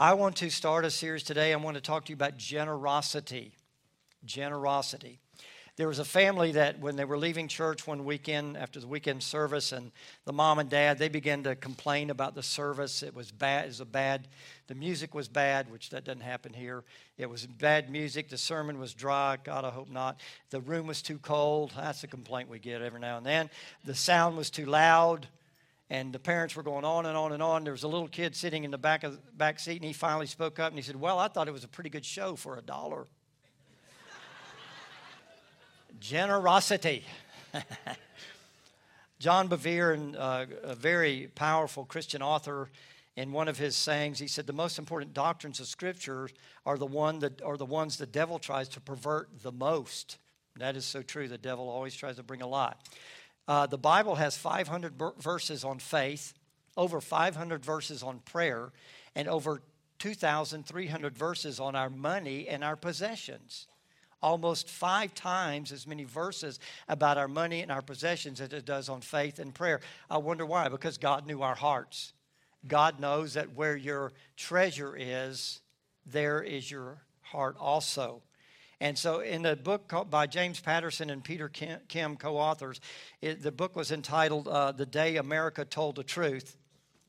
I want to start a series today. I want to talk to you about generosity. Generosity. There was a family that, when they were leaving church one weekend after the weekend service, and the mom and dad, they began to complain about the service. It was bad. It was a bad. The music was bad, which that doesn't happen here. It was bad music. The sermon was dry. God, I hope not. The room was too cold. That's a complaint we get every now and then. The sound was too loud and the parents were going on and on and on. There was a little kid sitting in the back of back seat, and he finally spoke up and he said, "Well, I thought it was a pretty good show for a dollar." Generosity. John Bevere, uh, a very powerful Christian author, in one of his sayings, he said, "The most important doctrines of Scripture are the one that are the ones the devil tries to pervert the most." That is so true. The devil always tries to bring a lie. Uh, the Bible has 500 verses on faith, over 500 verses on prayer, and over 2,300 verses on our money and our possessions almost five times as many verses about our money and our possessions as it does on faith and prayer. I wonder why? Because God knew our hearts. God knows that where your treasure is, there is your heart also. And so, in the book by James Patterson and Peter Kim, co authors, the book was entitled uh, The Day America Told the Truth.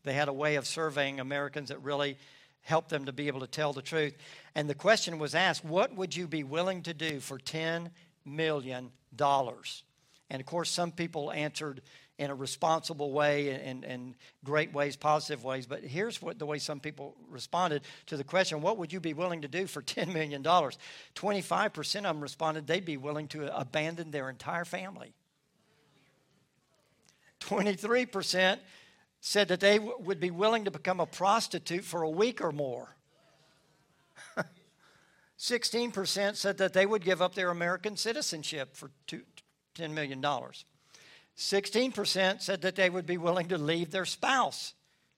They had a way of surveying Americans that really helped them to be able to tell the truth. And the question was asked, what would you be willing to do for $10 million? And of course, some people answered in a responsible way and, and great ways, positive ways. But here's what the way some people responded to the question what would you be willing to do for $10 million? 25% of them responded they'd be willing to abandon their entire family. 23% said that they w- would be willing to become a prostitute for a week or more. 16% said that they would give up their American citizenship for two, $10 million. 16% said that they would be willing to leave their spouse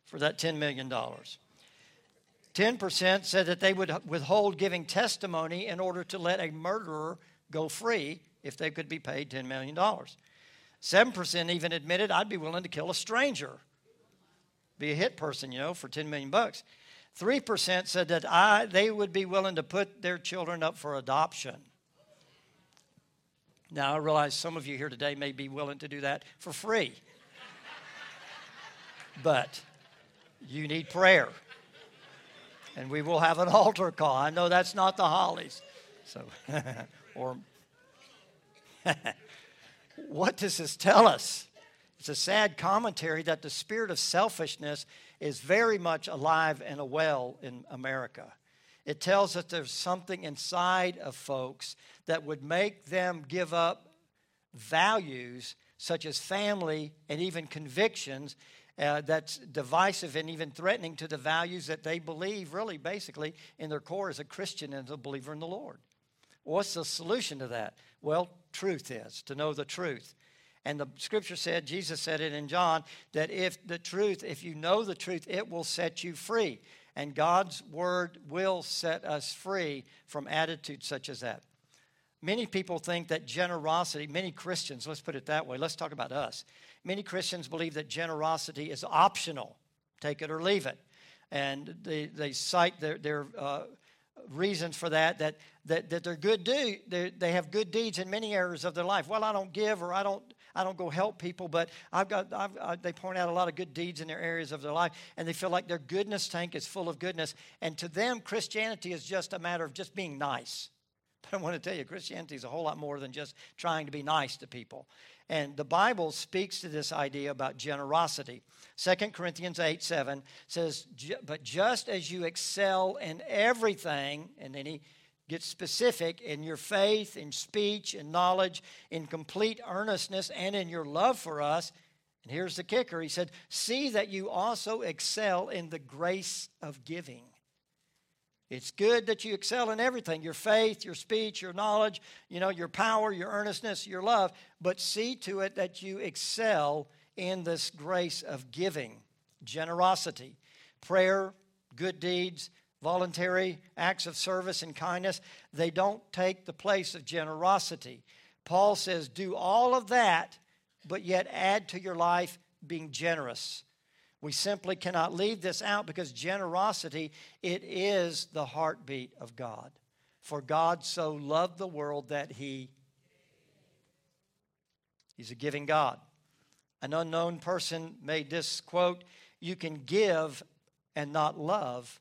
for that $10 million. 10% said that they would withhold giving testimony in order to let a murderer go free if they could be paid $10 million. 7% even admitted, I'd be willing to kill a stranger be a hit person, you know, for 10 million bucks. 3% said that I, they would be willing to put their children up for adoption. Now, I realize some of you here today may be willing to do that for free. but you need prayer. And we will have an altar call. I know that's not the Hollies. So, or, what does this tell us? It's a sad commentary that the spirit of selfishness is very much alive and well in America. It tells us there's something inside of folks that would make them give up values such as family and even convictions uh, that's divisive and even threatening to the values that they believe, really, basically, in their core as a Christian and a believer in the Lord. What's the solution to that? Well, truth is to know the truth. And the scripture said, Jesus said it in John, that if the truth, if you know the truth, it will set you free. And God's word will set us free from attitudes such as that. Many people think that generosity, many Christians, let's put it that way, let's talk about us. Many Christians believe that generosity is optional, take it or leave it. And they, they cite their, their uh, reasons for that, that, that, that they're good do, they, they have good deeds in many areas of their life. Well, I don't give or I don't I don't go help people, but I've got, I've, I, they point out a lot of good deeds in their areas of their life, and they feel like their goodness tank is full of goodness. And to them, Christianity is just a matter of just being nice. But I want to tell you, Christianity is a whole lot more than just trying to be nice to people. And the Bible speaks to this idea about generosity. 2 Corinthians 8 7 says, But just as you excel in everything, and then he Get specific in your faith, in speech, in knowledge, in complete earnestness, and in your love for us. And here's the kicker He said, See that you also excel in the grace of giving. It's good that you excel in everything your faith, your speech, your knowledge, you know, your power, your earnestness, your love. But see to it that you excel in this grace of giving, generosity, prayer, good deeds, voluntary acts of service and kindness, they don't take the place of generosity. Paul says, do all of that, but yet add to your life being generous. We simply cannot leave this out because generosity, it is the heartbeat of God. For God so loved the world that he He's a giving God. An unknown person made this quote, you can give and not love,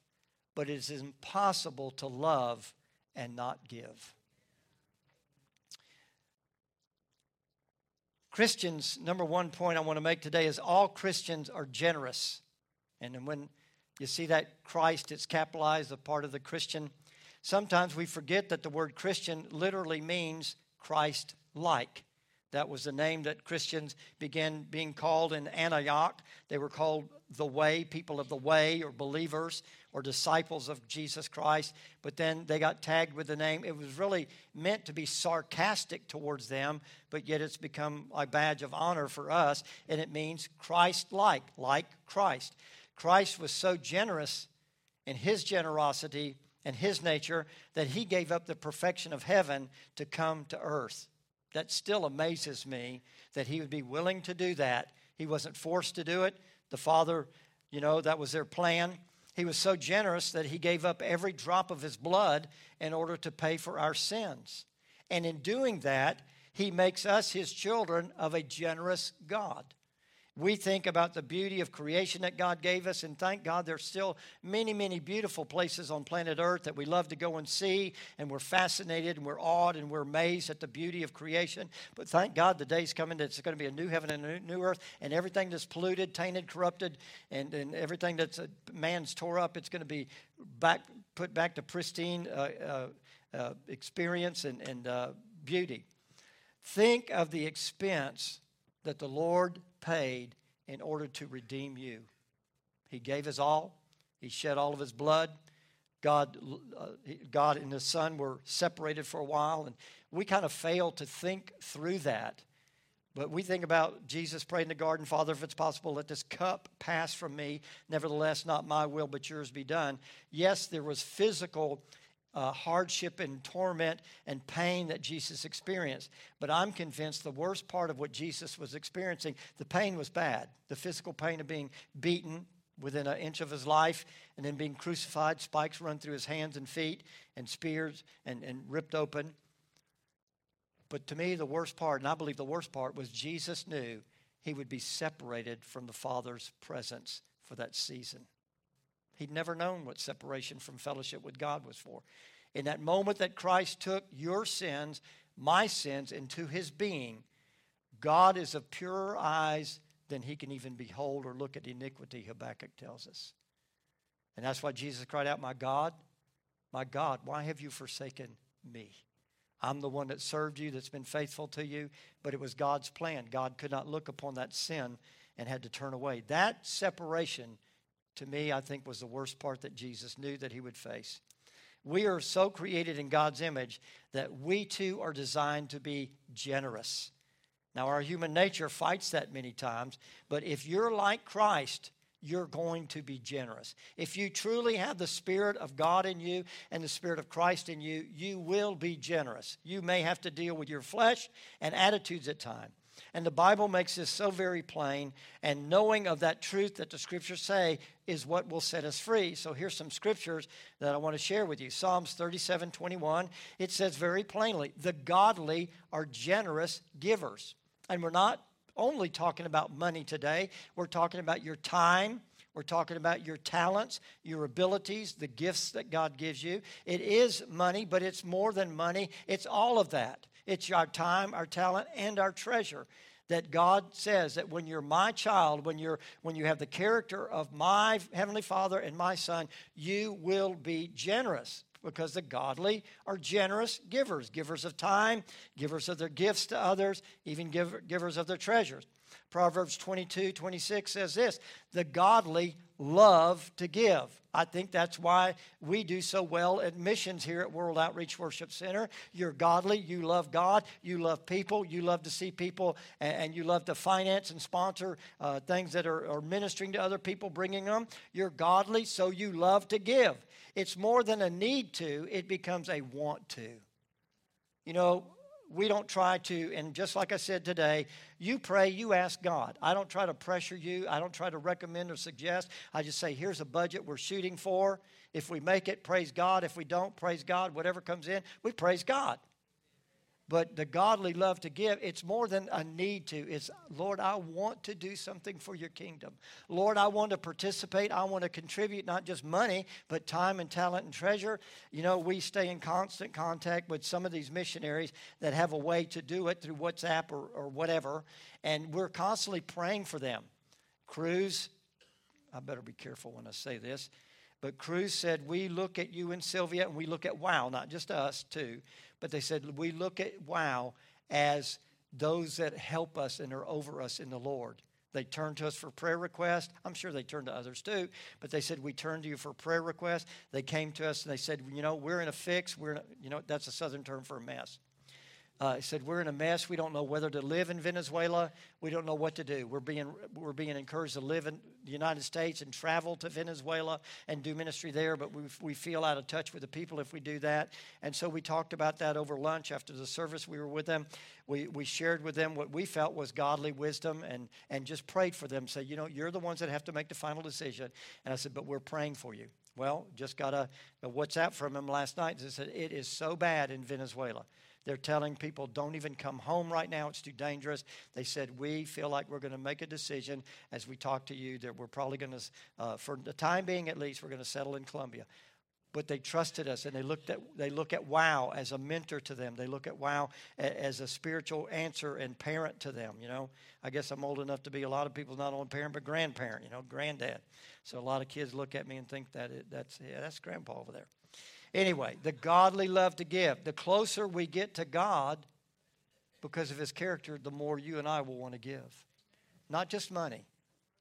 but it is impossible to love and not give. Christians, number one point I want to make today is all Christians are generous. And when you see that Christ, it's capitalized, a part of the Christian. Sometimes we forget that the word Christian literally means Christ like. That was the name that Christians began being called in Antioch. They were called the way, people of the way, or believers, or disciples of Jesus Christ. But then they got tagged with the name. It was really meant to be sarcastic towards them, but yet it's become a badge of honor for us, and it means Christ like, like Christ. Christ was so generous in his generosity and his nature that he gave up the perfection of heaven to come to earth that still amazes me that he would be willing to do that. He wasn't forced to do it. The Father, you know, that was their plan. He was so generous that he gave up every drop of his blood in order to pay for our sins. And in doing that, he makes us his children of a generous God. We think about the beauty of creation that God gave us, and thank God there's still many, many beautiful places on planet Earth that we love to go and see, and we're fascinated and we're awed and we're amazed at the beauty of creation. But thank God the day's coming that it's going to be a new heaven and a new earth, and everything that's polluted, tainted, corrupted, and, and everything that's uh, man's tore up, it's going to be back, put back to pristine uh, uh, uh experience and, and uh, beauty. Think of the expense that the Lord paid in order to redeem you. He gave his all, he shed all of his blood. God, uh, God and his son were separated for a while, and we kind of fail to think through that. But we think about Jesus praying in the garden, Father, if it's possible, let this cup pass from me. Nevertheless, not my will, but yours be done. Yes, there was physical uh, hardship and torment and pain that Jesus experienced. But I'm convinced the worst part of what Jesus was experiencing, the pain was bad. The physical pain of being beaten within an inch of his life and then being crucified, spikes run through his hands and feet, and spears and, and ripped open. But to me, the worst part, and I believe the worst part, was Jesus knew he would be separated from the Father's presence for that season. He'd never known what separation from fellowship with God was for. In that moment that Christ took your sins, my sins, into his being, God is of purer eyes than he can even behold or look at iniquity, Habakkuk tells us. And that's why Jesus cried out, My God, my God, why have you forsaken me? I'm the one that served you, that's been faithful to you, but it was God's plan. God could not look upon that sin and had to turn away. That separation to me, I think was the worst part that Jesus knew that he would face. We are so created in God's image that we too are designed to be generous. Now, our human nature fights that many times, but if you're like Christ, you're going to be generous. If you truly have the Spirit of God in you and the Spirit of Christ in you, you will be generous. You may have to deal with your flesh and attitudes at times. And the Bible makes this so very plain, and knowing of that truth that the scriptures say is what will set us free. So here's some scriptures that I want to share with you. Psalms 37 21, it says very plainly, the godly are generous givers. And we're not only talking about money today, we're talking about your time. We're talking about your talents, your abilities, the gifts that God gives you. It is money, but it's more than money. It's all of that. It's our time, our talent, and our treasure. That God says that when you're my child, when you're when you have the character of my heavenly Father and my Son, you will be generous because the godly are generous givers, givers of time, givers of their gifts to others, even give, givers of their treasures. Proverbs 22, 26 says this the godly love to give. I think that's why we do so well at missions here at World Outreach Worship Center. You're godly, you love God, you love people, you love to see people, and, you love to finance and sponsor uh, things that are, are ministering to other people, bringing them. You're godly, so you love to give. It's more than a need to, it becomes a want to. You know, we don't try to, and just like I said today, you pray, you ask God. I don't try to pressure you. I don't try to recommend or suggest. I just say, here's a budget we're shooting for. If we make it, praise God. If we don't, praise God. Whatever comes in, we praise God. But the godly love to give, it's more than a need to. It's, Lord, I want to do something for your kingdom. Lord, I want to participate. I want to contribute not just money, but time and talent and treasure. You know, we stay in constant contact with some of these missionaries that have a way to do it through WhatsApp or, or whatever. And we're constantly praying for them. Cruz, I better be careful when I say this. But Cruz said, We look at you and Sylvia, and we look at WOW, not just us, too. But they said, We look at WOW as those that help us and are over us in the Lord. They turn to us for prayer requests. I'm sure they turn to others too, but they said, We turn to you for prayer requests. They came to us and they said, You know, we're in a fix. We're, a, you know, that's a southern term for a mess. Uh, he said, We're in a mess. We don't know whether to live in Venezuela. We don't know what to do. We're being, we're being encouraged to live in the United States and travel to Venezuela and do ministry there, but we, we feel out of touch with the people if we do that. And so we talked about that over lunch after the service. We were with them. We, we shared with them what we felt was godly wisdom and, and just prayed for them. Say, you know, you're the ones that have to make the final decision. And I said, But we're praying for you. Well, just got a, a WhatsApp from him last night. They said, It is so bad in Venezuela. They're telling people, don't even come home right now. It's too dangerous. They said, we feel like we're going to make a decision as we talk to you that we're probably going to, uh, for the time being at least, we're going to settle in Colombia. But they trusted us and they looked at they look at WOW as a mentor to them. They look at WOW as a spiritual answer and parent to them. You know, I guess I'm old enough to be a lot of people not only parent but grandparent. You know, granddad. So a lot of kids look at me and think that it, that's yeah that's grandpa over there. Anyway, the godly love to give. The closer we get to God because of his character, the more you and I will want to give. Not just money.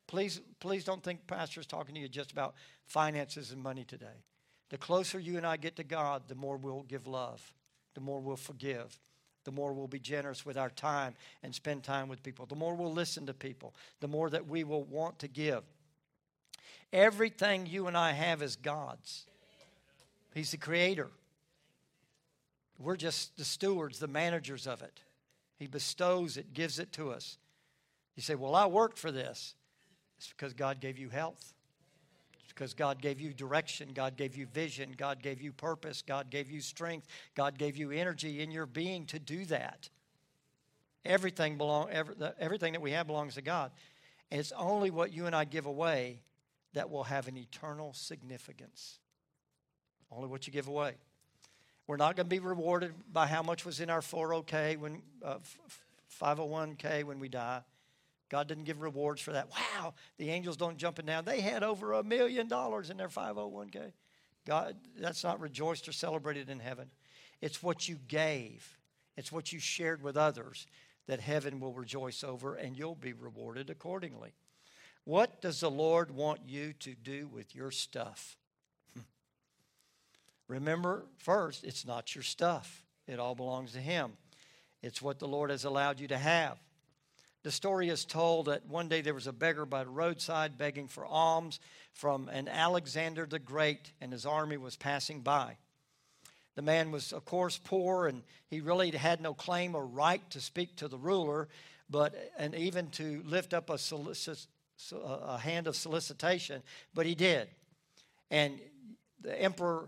Please, please don't think pastor's talking to you just about finances and money today. The closer you and I get to God, the more we'll give love, the more we'll forgive, the more we'll be generous with our time and spend time with people, the more we'll listen to people, the more that we will want to give. Everything you and I have is God's. He's the creator. We're just the stewards, the managers of it. He bestows it, gives it to us. You say, Well, I worked for this. It's because God gave you health. It's because God gave you direction. God gave you vision. God gave you purpose. God gave you strength. God gave you energy in your being to do that. Everything, belong, every, everything that we have belongs to God. And it's only what you and I give away that will have an eternal significance. Only what you give away. We're not going to be rewarded by how much was in our 401k when uh, 501k when we die. God didn't give rewards for that. Wow, the angels don't jump in now. They had over a million dollars in their 501k. God, that's not rejoiced or celebrated in heaven. It's what you gave. It's what you shared with others that heaven will rejoice over and you'll be rewarded accordingly. What does the Lord want you to do with your stuff? Remember, first, it's not your stuff, it all belongs to Him. It's what the Lord has allowed you to have. The story is told that one day there was a beggar by the roadside begging for alms from an Alexander the Great, and his army was passing by. The man was, of course, poor, and he really had no claim or right to speak to the ruler, but and even to lift up a, a hand of solicitation. But he did, and the emperor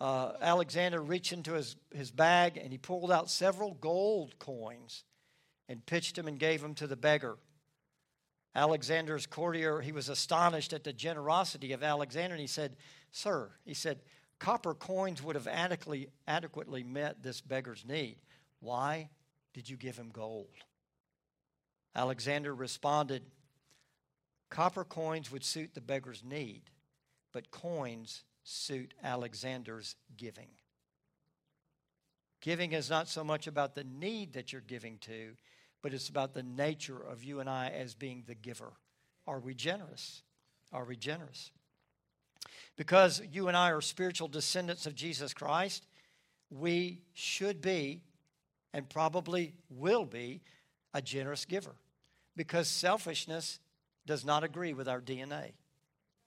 uh, Alexander reached into his, his bag and he pulled out several gold coins and pitched them and gave them to the beggar. Alexander's courtier, he was astonished at the generosity of Alexander and he said, Sir, he said, copper coins would have adequately, adequately met this beggar's need. Why did you give him gold? Alexander responded, Copper coins would suit the beggar's need, but coins suit Alexander's giving. Giving is not so much about the need that you're giving to, but it's about the nature of you and I as being the giver. Are we generous? Are we generous? Because you and I are spiritual descendants of Jesus Christ, we should be and probably will be a generous giver. Because selfishness does not agree with our DNA.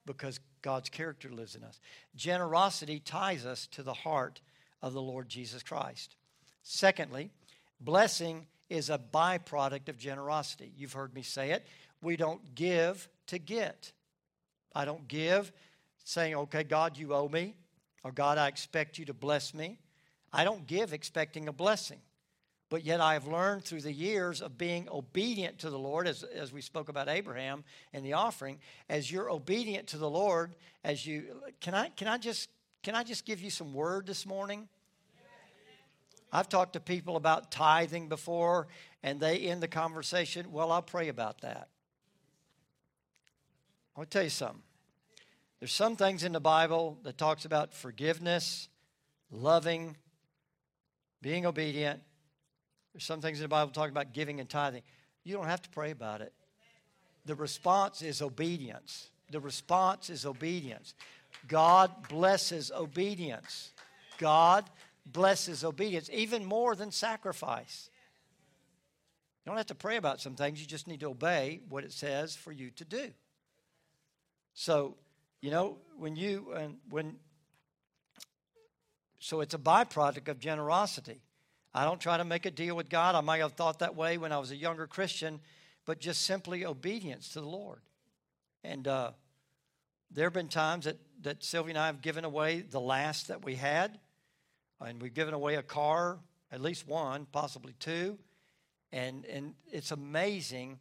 Because God's character lives in us. Generosity ties us to the heart of the Lord Jesus Christ. Secondly, Blessing is a byproduct of generosity. You've heard me say it. We don't give to get. I don't give saying, okay, God, you owe me, or God, I expect you to bless me. I don't give expecting a blessing. But yet I have learned through the years of being obedient to the Lord, as, as we spoke about Abraham and the offering, as you're obedient to the Lord, as you can I can I just can I just give you some word this morning? I've talked to people about tithing before, and they end the conversation, well, I'll pray about that. I'll tell you something. There's some things in the Bible that talks about forgiveness, loving, being obedient. There's some things in the Bible talking about giving and tithing. You don't have to pray about it. The response is obedience. The response is obedience. God blesses obedience. God blesses obedience, even more than sacrifice. You don't have to pray about some things, you just need to obey what it says for you to do. So, you know, when you, and when, so it's a byproduct of generosity. I don't try to make a deal with God. I might have thought that way when I was a younger Christian, but just simply obedience to the Lord. And uh, there have been times that, that Sylvia and I have given away the last that we had and we've given away a car, at least one, possibly two. And, and it's amazing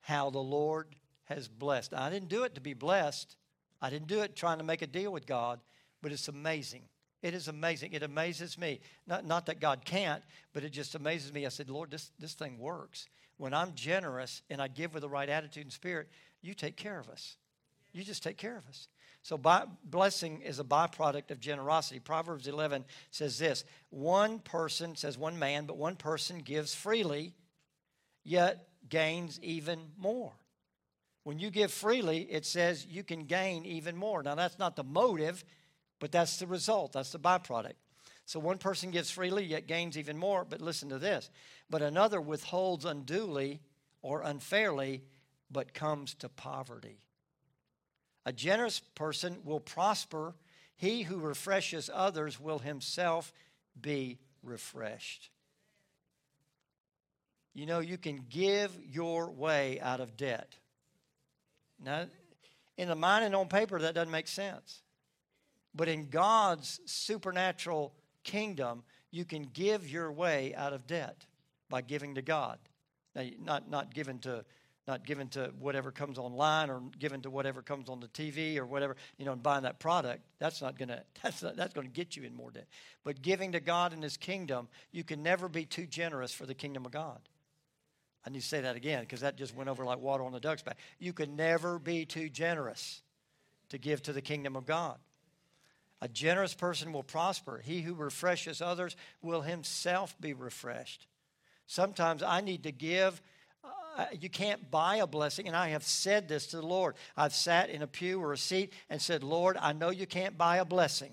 how the Lord has blessed. I didn't do it to be blessed. I didn't do it trying to make a deal with God, but it's amazing. It is amazing. It amazes me. Not, not that God can't, but it just amazes me. I said, Lord, this, this thing works. When I'm generous and I give with the right attitude and spirit, you take care of us. You just take care of us. So, by, blessing is a byproduct of generosity. Proverbs 11 says this one person, says one man, but one person gives freely, yet gains even more. When you give freely, it says you can gain even more. Now, that's not the motive, but that's the result, that's the byproduct. So, one person gives freely, yet gains even more. But listen to this. But another withholds unduly or unfairly, but comes to poverty. A generous person will prosper. He who refreshes others will himself be refreshed. You know, you can give your way out of debt. Now, in the mind and on paper, that doesn't make sense. But in God's supernatural kingdom, you can give your way out of debt by giving to God. Now, not, not given to not given to whatever comes online or given to whatever comes on the TV or whatever, you know, and buying that product. That's not to that's not, that's to get you in more debt. But giving to God and his kingdom, you can never be too generous for the kingdom of God. I need to say that again because that just went over like water on the duck's back. You can never be too generous to give to the kingdom of God. A generous person will prosper. He who refreshes others will himself be refreshed. Sometimes I need to give uh, you can't buy a blessing. And I have said this to the Lord. I've sat in a pew or a seat and said, Lord, I know you can't buy a blessing,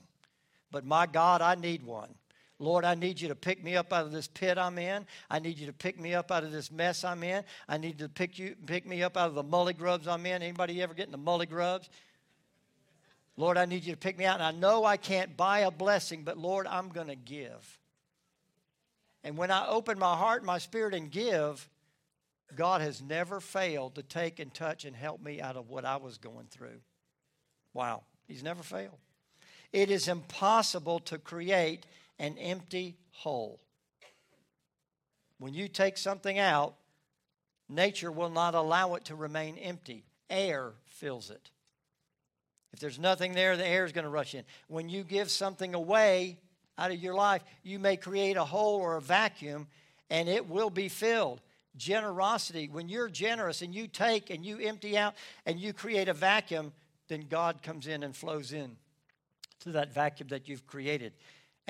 but my God, I need one. Lord, I need you to pick me up out of this pit I'm in. I need you to pick me up out of this mess I'm in. I need to pick you pick me up out of the mully grubs I'm in. Anybody ever get in the mully grubs? Lord, I need you to pick me out. And I know I can't buy a blessing, but Lord, I'm going to give. And when I open my heart my spirit and give, God has never failed to take and touch and help me out of what I was going through. Wow, He's never failed. It is impossible to create an empty hole. When you take something out, nature will not allow it to remain empty. Air fills it. If there's nothing there, the air is going to rush in. When you give something away out of your life, you may create a hole or a vacuum and it will be filled generosity, when you're generous and you take and you empty out and you create a vacuum, then God comes in and flows in to that vacuum that you've created.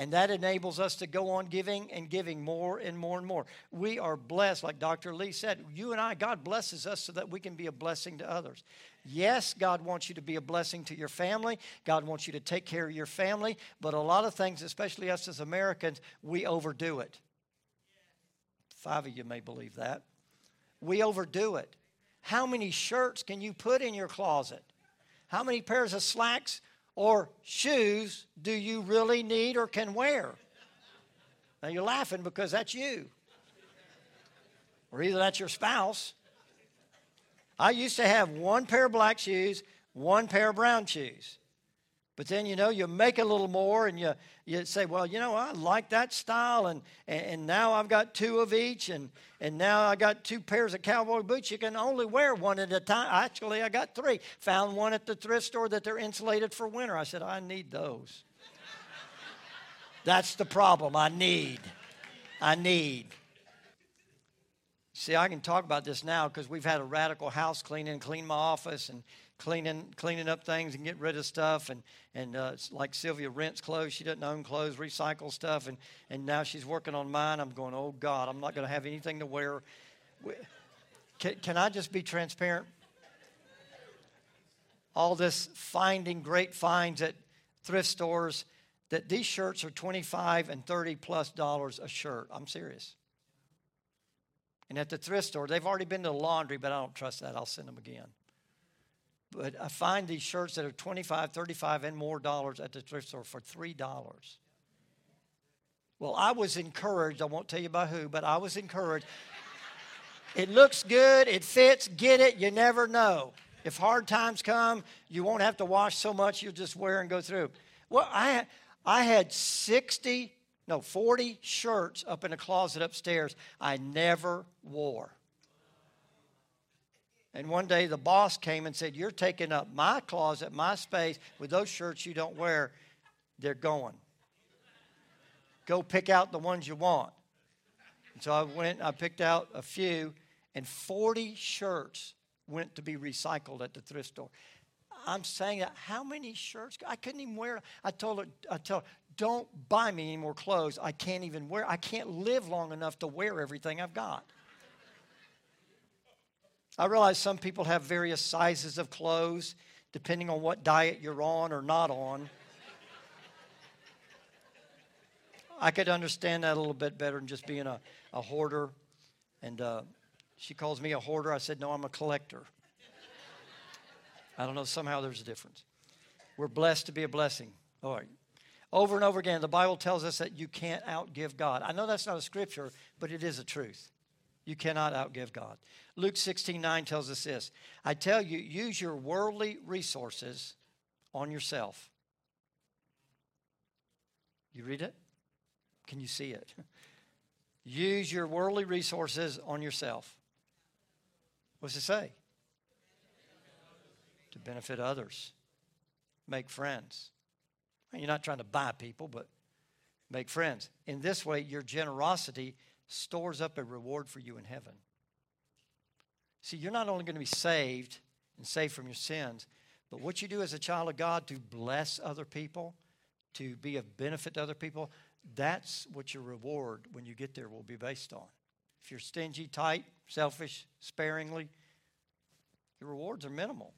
And that enables us to go on giving and giving more and more and more. We are blessed, like Dr. Lee said. You and I, God blesses us so that we can be a blessing to others. Yes, God wants you to be a blessing to your family. God wants you to take care of your family. But a lot of things, especially us as Americans, we overdo it. Five of you may believe that. We overdo it. How many shirts can you put in your closet? How many pairs of slacks or shoes do you really need or can wear? Now you're laughing because that's you. or either that's your spouse. I used to have one pair of black shoes, one pair of brown shoes. But then, you know, you make a little more and you, you say, well, you know, I like that style. And, and, now I've got two of each. And, and now I got two pairs of cowboy boots. You can only wear one at a time. Actually, I got three. Found one at the thrift store that they're insulated for winter. I said, I need those. That's the problem. I need. I need. See, I can talk about this now because we've had a radical house cleaning, clean my office, and cleaning cleaning up things and getting rid of stuff. And and uh, like Sylvia rents clothes. She doesn't own clothes recycle stuff. And and now she's working on mine. I'm going oh God I'm not going to have anything to wear. Can, can I just be transparent? All this finding great finds at thrift stores that these shirts are 25 and 30 plus dollars a shirt. I'm serious. And at the thrift store they've already been to the laundry but I don't trust that. I'll send them again but I find these shirts that are 25, 35 and more dollars at the thrift store for $3. Well, I was encouraged. I won't tell you by who, but I was encouraged. It looks good, it fits, get it, you never know. If hard times come, you won't have to wash so much, you'll just wear and go through. Well, I, I had 60, no, 40 shirts up in a closet upstairs I never wore. And one day the boss came and said, You're taking up my closet, my space with those shirts you don't wear. They're going. Go pick out the ones you want. And so I went, I picked out a few, and 40 shirts went to be recycled at the thrift store. I'm saying that how many shirts? I couldn't even wear. I told her, I told her, don't buy me any more clothes. I can't even wear. I can't live long enough to wear everything I've got. I realize some people have various sizes of clothes depending on what diet you're on or not on. I could understand that a little bit better than just being a, a hoarder. And uh, she calls me a hoarder. I said, No, I'm a collector. I don't know, somehow there's a difference. We're blessed to be a blessing. All right. Over and over again, the Bible tells us that you can't outgive God. I know that's not a scripture, but it is a truth. You cannot outgive God. Luke 16 9 tells us this I tell you, use your worldly resources on yourself. You read it? Can you see it? use your worldly resources on yourself. What's it say? To benefit others, make friends. You're not trying to buy people, but make friends. In this way, your generosity stores up a reward for you in heaven. See, you're not only going to be saved and saved from your sins, but what you do as a child of God to bless other people, to be of benefit to other people, that's what your reward when you get there will be based on. If you're stingy, tight, selfish, sparingly, your rewards are minimal.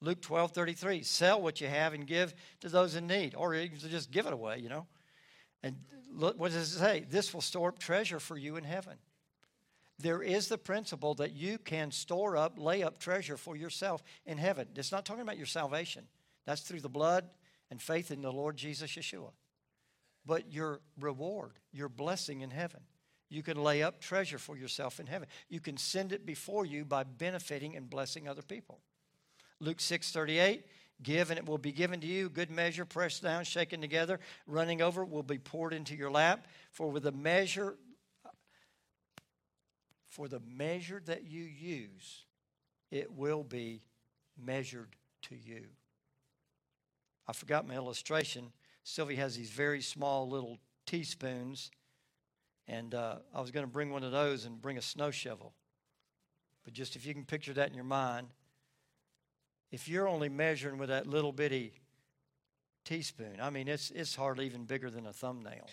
Luke 12 33, sell what you have and give to those in need, or just give it away, you know. And look, what does it say? This will store up treasure for you in heaven. There is the principle that you can store up, lay up treasure for yourself in heaven. It's not talking about your salvation, that's through the blood and faith in the Lord Jesus Yeshua. But your reward, your blessing in heaven. You can lay up treasure for yourself in heaven. You can send it before you by benefiting and blessing other people. Luke 6 38, Give, and it will be given to you. Good measure, pressed down, shaken together, running over, will be poured into your lap. For with the measure, for the measure that you use, it will be measured to you. I forgot my illustration. Sylvie has these very small little teaspoons, and uh, I was going to bring one of those and bring a snow shovel. But just if you can picture that in your mind, if you're only measuring with that little bitty teaspoon, I mean, it's, it's hardly even bigger than a thumbnail.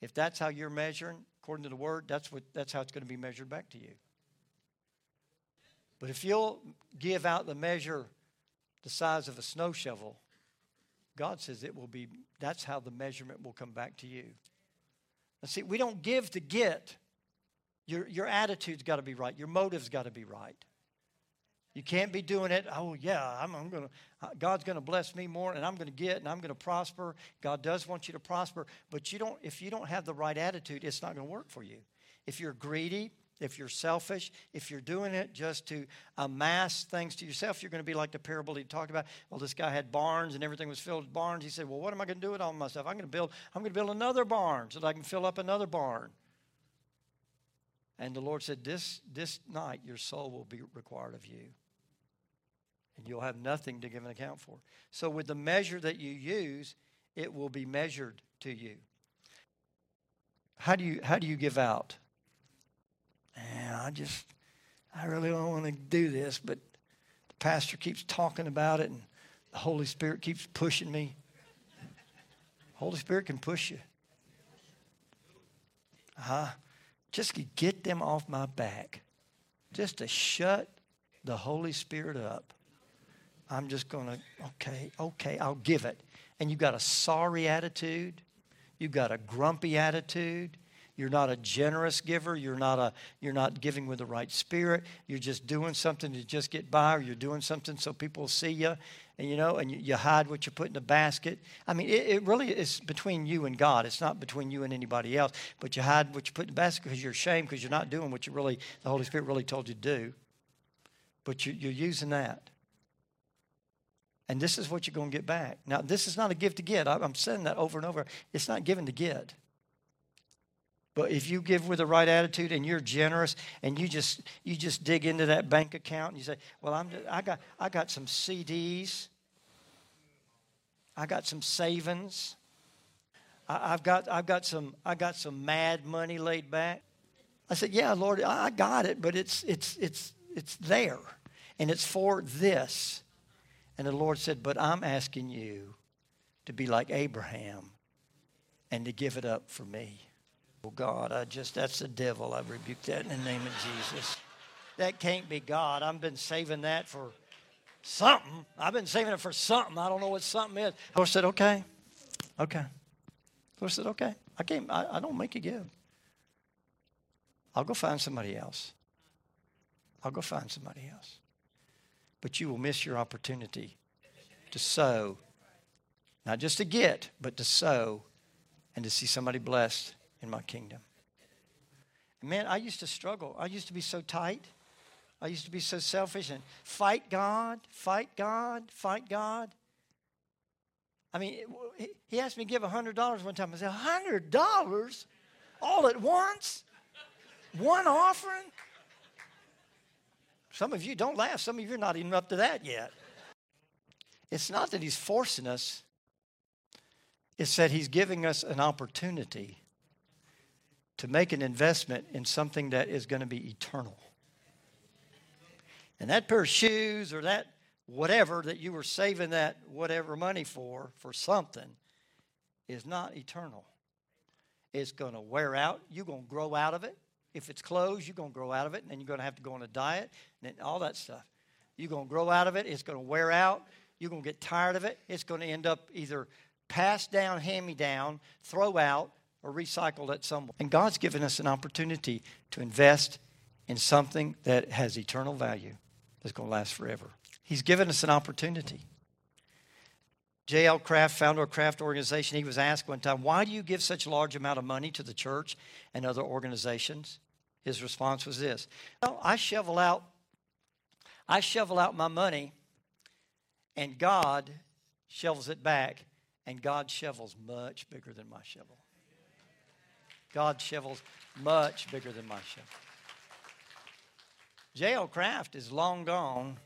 If that's how you're measuring, according to the word, that's, what, that's how it's going to be measured back to you. But if you'll give out the measure the size of a snow shovel, God says it will be, that's how the measurement will come back to you. Now, see, we don't give to get. Your, your attitude's got to be right, your motive's got to be right. You can't be doing it, oh, yeah, I'm, I'm going to, God's going to bless me more and I'm going to get and I'm going to prosper. God does want you to prosper, but you don't, if you don't have the right attitude, it's not going to work for you. If you're greedy, if you're selfish, if you're doing it just to amass things to yourself, you're going to be like the parable he talked about. Well, this guy had barns and everything was filled with barns. He said, Well, what am I going to do with all my stuff? I'm going to build, I'm going to build another barn so that I can fill up another barn. And the Lord said, This this night your soul will be required of you. And you'll have nothing to give an account for. So with the measure that you use, it will be measured to you. How do you how do you give out? And I just, I really don't want to do this, but the pastor keeps talking about it and the Holy Spirit keeps pushing me. Holy Spirit can push you. Uh-huh. Just to get them off my back. Just to shut the Holy Spirit up. I'm just going to, okay, okay, I'll give it. And you've got a sorry attitude. You've got a grumpy attitude. You're not a generous giver. You're not, a, you're not giving with the right spirit. You're just doing something to just get by, or you're doing something so people see you, and you know, and you, you hide what you put in the basket. I mean, it, it, really is between you and God. It's not between you and anybody else. But you hide what you put in the basket because you're ashamed because you're not doing what you really, the Holy Spirit really told you to do. But you, you're using that. And this is what you're going to get back. Now, this is not a gift to get. I'm saying that over and over. It's not given to get. But if you give with the right attitude and you're generous and you just you just dig into that bank account and you say, "Well, I'm I got I got some CDs. I got some savings. I, have got I've got some I got some mad money laid back." I said, "Yeah, Lord, I got it, but it's it's it's it's there, and it's for this." And the Lord said, "But I'm asking you to be like Abraham and to give it up for me." Oh God, I just, that's the devil. I rebuke that in the name of Jesus. That can't be God. I've been saving that for something. I've been saving it for something. I don't know what something is. The Lord said, okay, okay. The Lord said, okay. I can't, I, I don't make you give. I'll go find somebody else. I'll go find somebody else. But you will miss your opportunity to sow, not just to get, but to sow and to see somebody blessed in my kingdom. man, I used to struggle. I used to be so tight. I used to be so selfish and fight God, fight God, fight God. I mean, he asked me to give $100 one time. I said, $100 all at once? One offering? Some of you don't laugh. Some of you are not even up to that yet. It's not that he's forcing us, it's that he's giving us an opportunity to make an investment in something that is going to be eternal. And that pair of shoes or that whatever that you were saving that whatever money for, for something, is not eternal. It's going to wear out. You're going to grow out of it. If it's clothes, you're going to grow out of it, and then you're going to have to go on a diet, and all that stuff. You're going to grow out of it. It's going to wear out. You're going to get tired of it. It's going to end up either passed down, hand me down, throw out, or recycled at some And God's given us an opportunity to invest in something that has eternal value that's going to last forever. He's given us an opportunity. J.L. Kraft, founder of Kraft Organization, he was asked one time, Why do you give such a large amount of money to the church and other organizations? His response was this Well, I shovel out, I shovel out my money, and God shovels it back, and God shovels much bigger than my shovel. God's shovel's much bigger than my shovel. J.L. Kraft is long gone,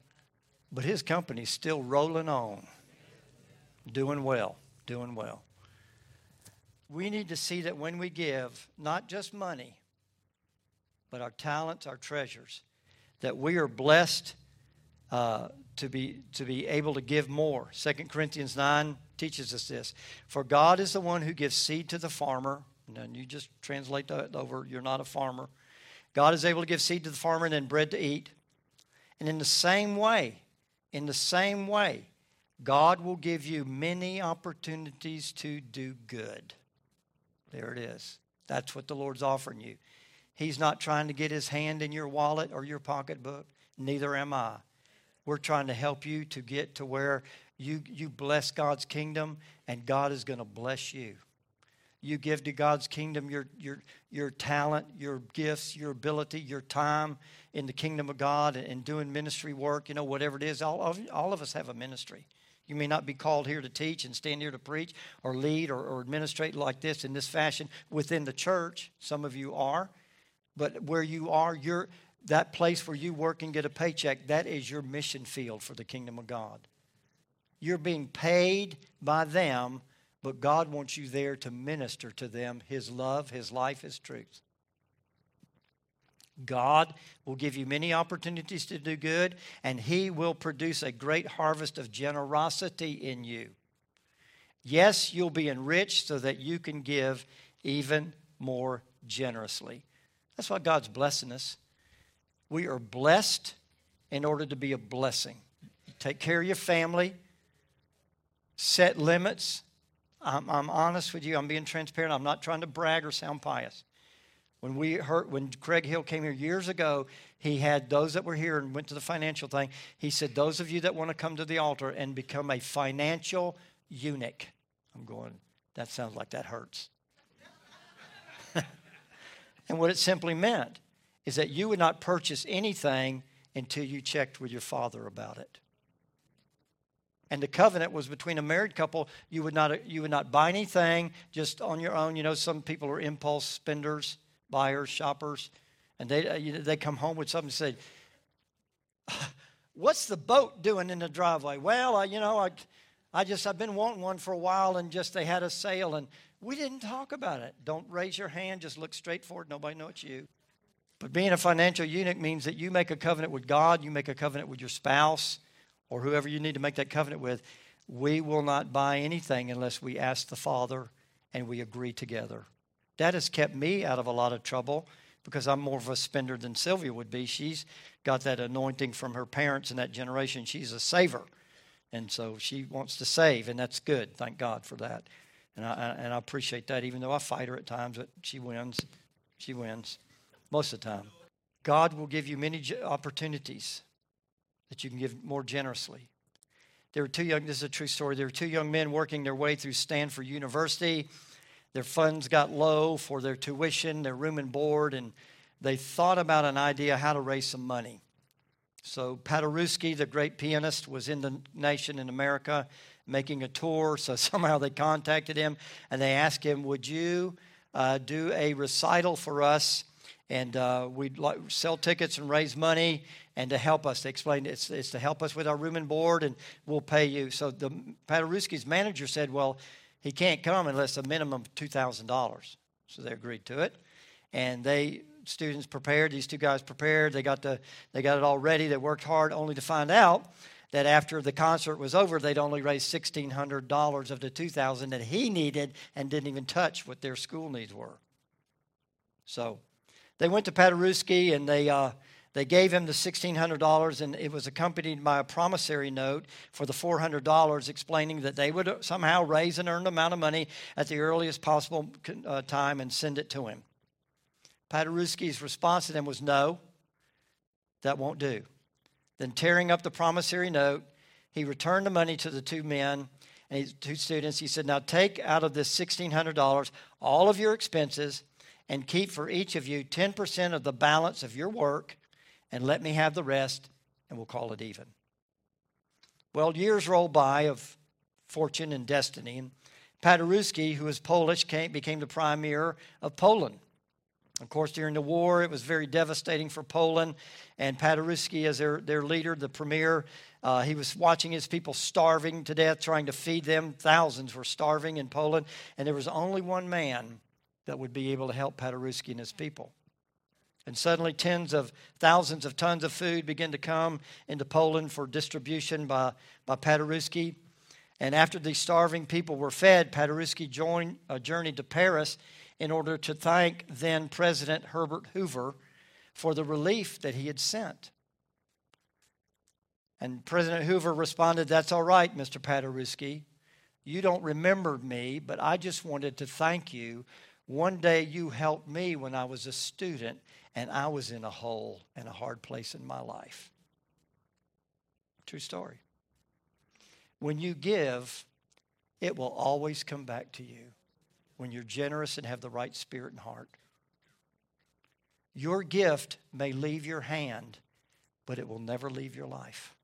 but his company's still rolling on, doing well, doing well. We need to see that when we give, not just money, but our talents, our treasures, that we are blessed uh, to, be, to be able to give more. 2 Corinthians 9 teaches us this. For God is the one who gives seed to the farmer and you just translate that over. You're not a farmer. God is able to give seed to the farmer and then bread to eat. And in the same way, in the same way, God will give you many opportunities to do good. There it is. That's what the Lord's offering you. He's not trying to get his hand in your wallet or your pocketbook. Neither am I. We're trying to help you to get to where you, you bless God's kingdom and God is going to bless you. you give to God's kingdom your, your, your talent, your gifts, your ability, your time in the kingdom of God and doing ministry work, you know, whatever it is. All of, all of us have a ministry. You may not be called here to teach and stand here to preach or lead or, or administrate like this in this fashion within the church. Some of you are. But where you are, you're, that place where you work and get a paycheck, that is your mission field for the kingdom of God. You're being paid by them but God wants you there to minister to them His love, His life, His truth. God will give you many opportunities to do good, and He will produce a great harvest of generosity in you. Yes, you'll be enriched so that you can give even more generously. That's why God's blessing us. We are blessed in order to be a blessing. Take care of your family, set limits, I'm, I'm honest with you. I'm being transparent. I'm not trying to brag or sound pious. When we heard, when Craig Hill came here years ago, he had those that were here and went to the financial thing. He said, "Those of you that want to come to the altar and become a financial eunuch." I'm going. That sounds like that hurts. and what it simply meant is that you would not purchase anything until you checked with your father about it and the covenant was between a married couple you would not you would not buy anything just on your own you know some people are impulse spenders buyers shoppers and they uh, they come home with something and say what's the boat doing in the driveway? Well I, you know I, I just i've been wanting one for a while and just they had a sale and we didn't talk about it. Don't raise your hand just look straight forward nobody knows it's you. But being a financial eunuch means that you make a covenant with god you make a covenant with your spouse or whoever you need to make that covenant with, we will not buy anything unless we ask the Father and we agree together. That has kept me out of a lot of trouble because I'm more of a spender than Sylvia would be. She's got that anointing from her parents in that generation. She's a saver. And so she wants to save, and that's good. Thank God for that. And I, and I appreciate that, even though I fight her at times, but she wins. She wins most of the time. God will give you many opportunities that you can give more generously. There were two young, this is a true story. There were two young men working their way through Stanford University. Their funds got low for their tuition, their room and board, and they thought about an idea how to raise some money. So Paderewski, the great pianist, was in the nation in America making a tour. So somehow they contacted him and they asked him, Would you uh, do a recital for us? And uh, we'd like, sell tickets and raise money and to help us. They explained it's, it's to help us with our room and board, and we'll pay you. So the Paderewski's manager said, well, he can't come unless a minimum of $2,000. So they agreed to it. And they, students prepared, these two guys prepared, they got, the, they got it all ready, they worked hard, only to find out that after the concert was over, they'd only raised $1,600 of the 2000 that he needed and didn't even touch what their school needs were. So they went to Paderewski and they, uh, they gave him the $1,600, and it was accompanied by a promissory note for the $400, explaining that they would somehow raise an earned amount of money at the earliest possible uh, time and send it to him. Paderewski's response to them was, No, that won't do. Then, tearing up the promissory note, he returned the money to the two men and two students. He said, Now take out of this $1,600 all of your expenses and keep for each of you 10% of the balance of your work and let me have the rest, and we'll call it even. Well, years rolled by of fortune and destiny, and Paderewski, who was Polish, came, became the premier of Poland. Of course, during the war, it was very devastating for Poland, and Paderewski, as their, their leader, the premier, uh, he was watching his people starving to death, trying to feed them. Thousands were starving in Poland, and there was only one man that would be able to help Paderewski and his people. And suddenly, tens of thousands of tons of food began to come into Poland for distribution by, by Paderewski. And after these starving people were fed, Paderewski joined, uh, journeyed to Paris in order to thank then President Herbert Hoover for the relief that he had sent. And President Hoover responded, That's all right, Mr. Paderewski. You don't remember me, but I just wanted to thank you. One day you helped me when I was a student, and I was in a hole and a hard place in my life. True story. When you give, it will always come back to you. when you're generous and have the right spirit and heart. Your gift may leave your hand, but it will never leave your life.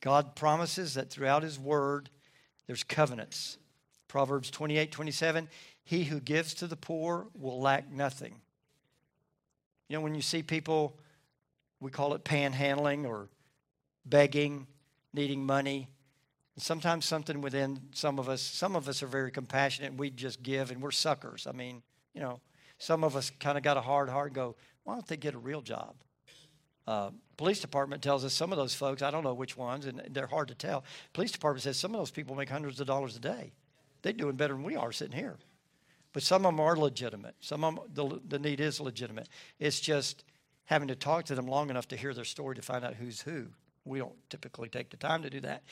God promises that throughout His Word, there's covenants. Proverbs 28 27, he who gives to the poor will lack nothing. You know, when you see people, we call it panhandling or begging, needing money. Sometimes something within some of us, some of us are very compassionate we just give and we're suckers. I mean, you know, some of us kind of got a hard heart and go, why don't they get a real job? Uh, police department tells us some of those folks, I don't know which ones, and they're hard to tell. Police department says some of those people make hundreds of dollars a day. They're doing better than we are sitting here. But some of them are legitimate. Some of them, the, the need is legitimate. It's just having to talk to them long enough to hear their story to find out who's who. We don't typically take the time to do that.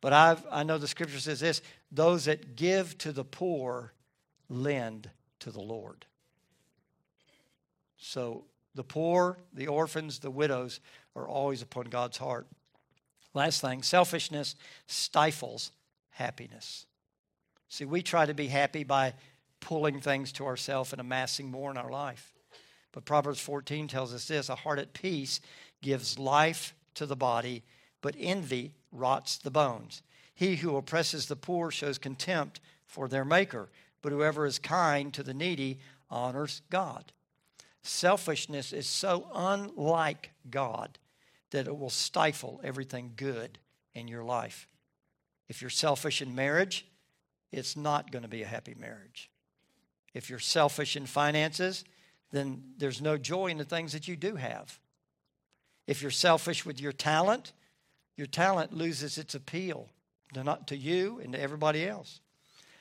But I've, I know the scripture says this those that give to the poor lend to the Lord. So the poor, the orphans, the widows are always upon God's heart. Last thing selfishness stifles happiness. See, we try to be happy by pulling things to ourselves and amassing more in our life. But Proverbs 14 tells us this a heart at peace gives life to the body, but envy rots the bones. He who oppresses the poor shows contempt for their maker, but whoever is kind to the needy honors God. Selfishness is so unlike God that it will stifle everything good in your life. If you're selfish in marriage, it's not going to be a happy marriage. If you're selfish in finances, then there's no joy in the things that you do have. If you're selfish with your talent, your talent loses its appeal to, not, to you and to everybody else.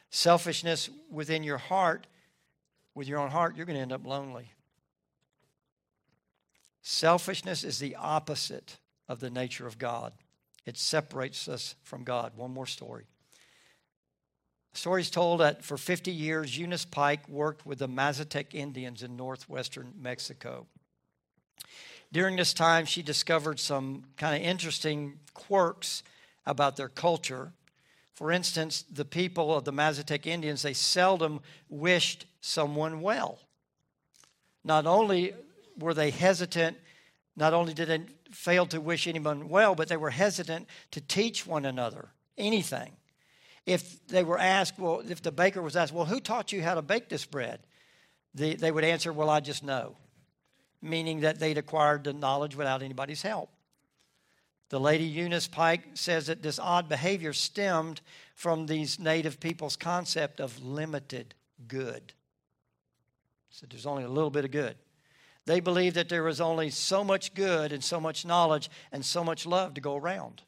Selfishness within your heart, with your own heart, you're going to end up lonely. Selfishness is the opposite of the nature of God. It separates us from God. One more story. Story told that for 50 years, Eunice Pike worked with the Mazatec Indians in northwestern Mexico. During this time, she discovered some kind of interesting quirks about their culture. For instance, the people of the Mazatec Indians, they seldom wished someone well. Not only were they hesitant, not only did they fail to wish anyone well, but they were hesitant to teach one another anything. If they were asked, well, if the baker was asked, well, who taught you how to bake this bread? The, they would answer, well, I just know, meaning that they'd acquired the knowledge without anybody's help. The lady Eunice Pike says that this odd behavior stemmed from these native people's concept of limited good. So there's only a little bit of good. They believed that there was only so much good and so much knowledge and so much love to go around.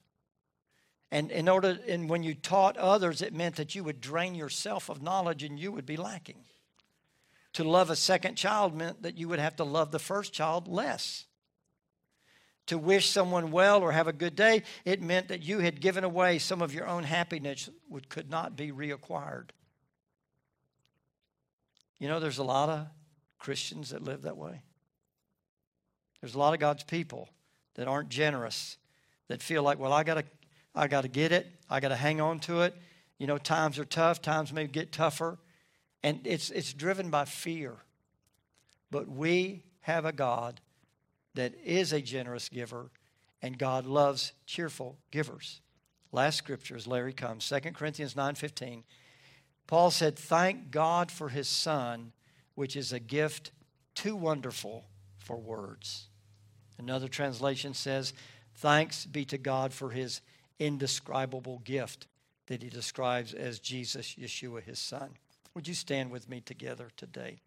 And in order, and when you taught others, it meant that you would drain yourself of knowledge and you would be lacking. To love a second child meant that you would have to love the first child less. To wish someone well or have a good day, it meant that you had given away some of your own happiness, which could not be reacquired. You know, there's a lot of Christians that live that way. There's a lot of God's people that aren't generous, that feel like, well, I got to I got to get it. I got to hang on to it. You know, times are tough. Times may get tougher. And it's, it's driven by fear. But we have a God that is a generous giver, and God loves cheerful givers. Last scripture as Larry comes, 2 Corinthians 9.15. Paul said, Thank God for his Son, which is a gift too wonderful for words. Another translation says, Thanks be to God for his indescribable gift that he describes as Jesus, Yeshua, his son. Would you stand with me together today?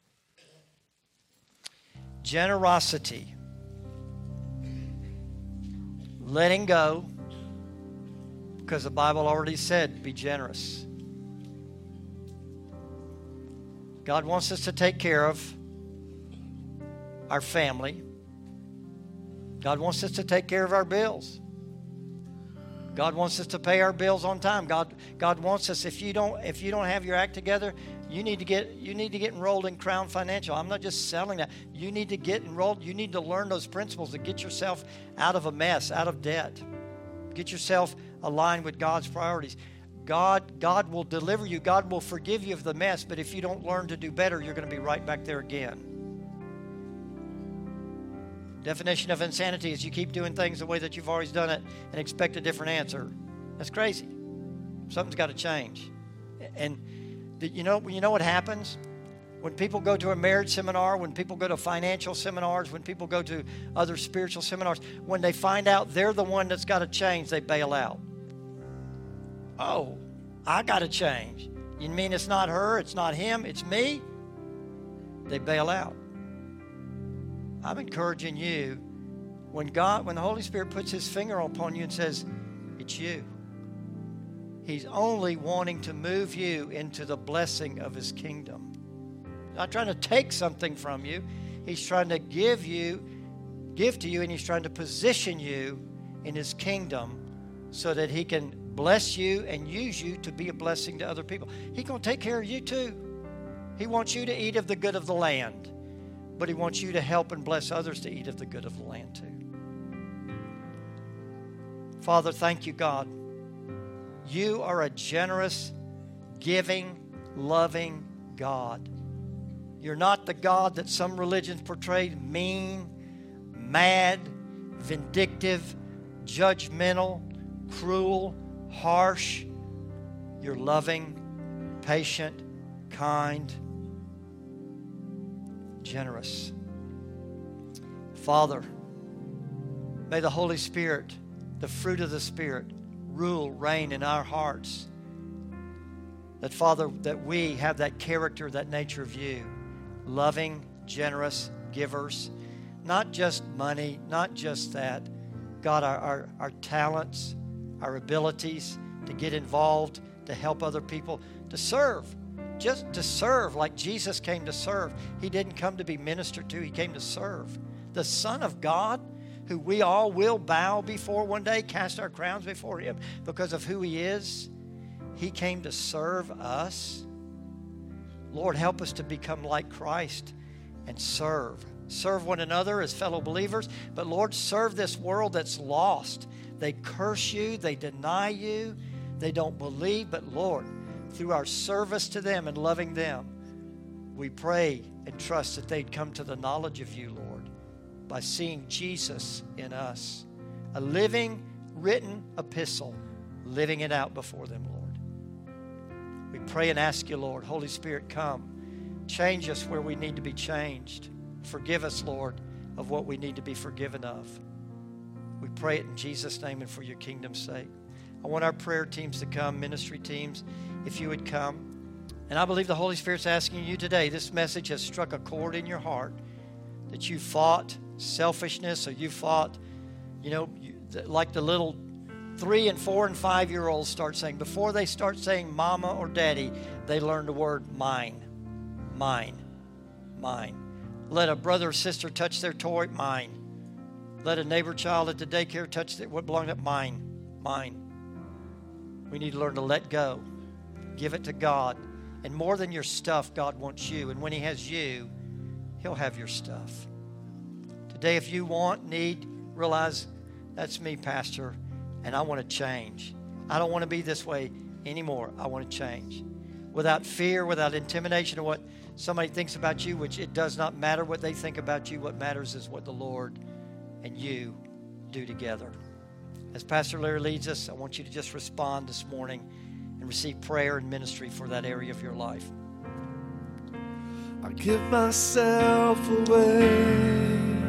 Generosity, letting go, because the Bible already said, be generous. God wants us to take care of our family. God wants us to take care of our bills. God wants us to pay our bills on time. God, God wants us. If you don't, if you don't have your act together, you need to get you need to get enrolled in Crown Financial. I'm not just selling that. You need to get enrolled. You need to learn those principles to get yourself out of a mess, out of debt. Get yourself aligned with God's priorities. God, God will deliver you. God will forgive you of the mess. But if you don't learn to do better, you're going to be right back there again. Definition of insanity is you keep doing things the way that you've always done it and expect a different answer. That's crazy. Something's got to change. And you know, you know what happens? When people go to a marriage seminar, when people go to financial seminars, when people go to other spiritual seminars, when they find out they're the one that's got to change, they bail out. Oh, I got to change. You mean it's not her, it's not him, it's me? They bail out. I'm encouraging you when God, when the Holy Spirit puts his finger upon you and says, It's you. He's only wanting to move you into the blessing of his kingdom. Not trying to take something from you. He's trying to give you, give to you, and he's trying to position you in his kingdom so that he can bless you and use you to be a blessing to other people. He's going to take care of you too. He wants you to eat of the good of the land but He wants you to help and bless others to eat of the good of the land too. Father, thank you, God. You are a generous, giving, loving God. You're not the God that some religions portray mean, mad, vindictive, judgmental, cruel, harsh. You're loving, patient, kind, generous. Father, may the Holy Spirit, the fruit of the Spirit, rule, reign in our hearts. That, Father, that we have that character, that nature of you. Loving, generous givers. Not just money, not just that. God, our, our, our talents, our abilities to get involved, to help other people, to serve just to serve like Jesus came to serve. He didn't come to be ministered to, he came to serve. The Son of God, who we all will bow before one day, cast our crowns before him because of who he is, he came to serve us. Lord, help us to become like Christ and serve. Serve one another as fellow believers, but Lord, serve this world that's lost. They curse you, they deny you, they don't believe, but Lord, through our service to them and loving them, we pray and trust that they'd come to the knowledge of you, Lord, by seeing Jesus in us. A living, written epistle, living it out before them, Lord. We pray and ask you, Lord, Holy Spirit, come. Change us where we need to be changed. Forgive us, Lord, of what we need to be forgiven of. We pray it in Jesus' name and for your kingdom's sake. I want our prayer teams to come, ministry teams if you would come. And I believe the Holy Spirit's asking you today, this message has struck a chord in your heart that you fought selfishness or you fought, you know, you, like the little three and four and five year olds start saying, before they start saying mama or daddy, they learn the word mine, mine, mine. Let a brother or sister touch their toy, mine. Let a neighbor child at the daycare touch what belonged to mine, mine. We need to learn to let go Give it to God. And more than your stuff, God wants you. And when He has you, He'll have your stuff. Today, if you want, need, realize that's me, Pastor, and I want to change. I don't want to be this way anymore. I want to change. Without fear, without intimidation of what somebody thinks about you, which it does not matter what they think about you. What matters is what the Lord and you do together. As Pastor Larry leads us, I want you to just respond this morning and receive prayer and ministry for that area of your life. I give myself away.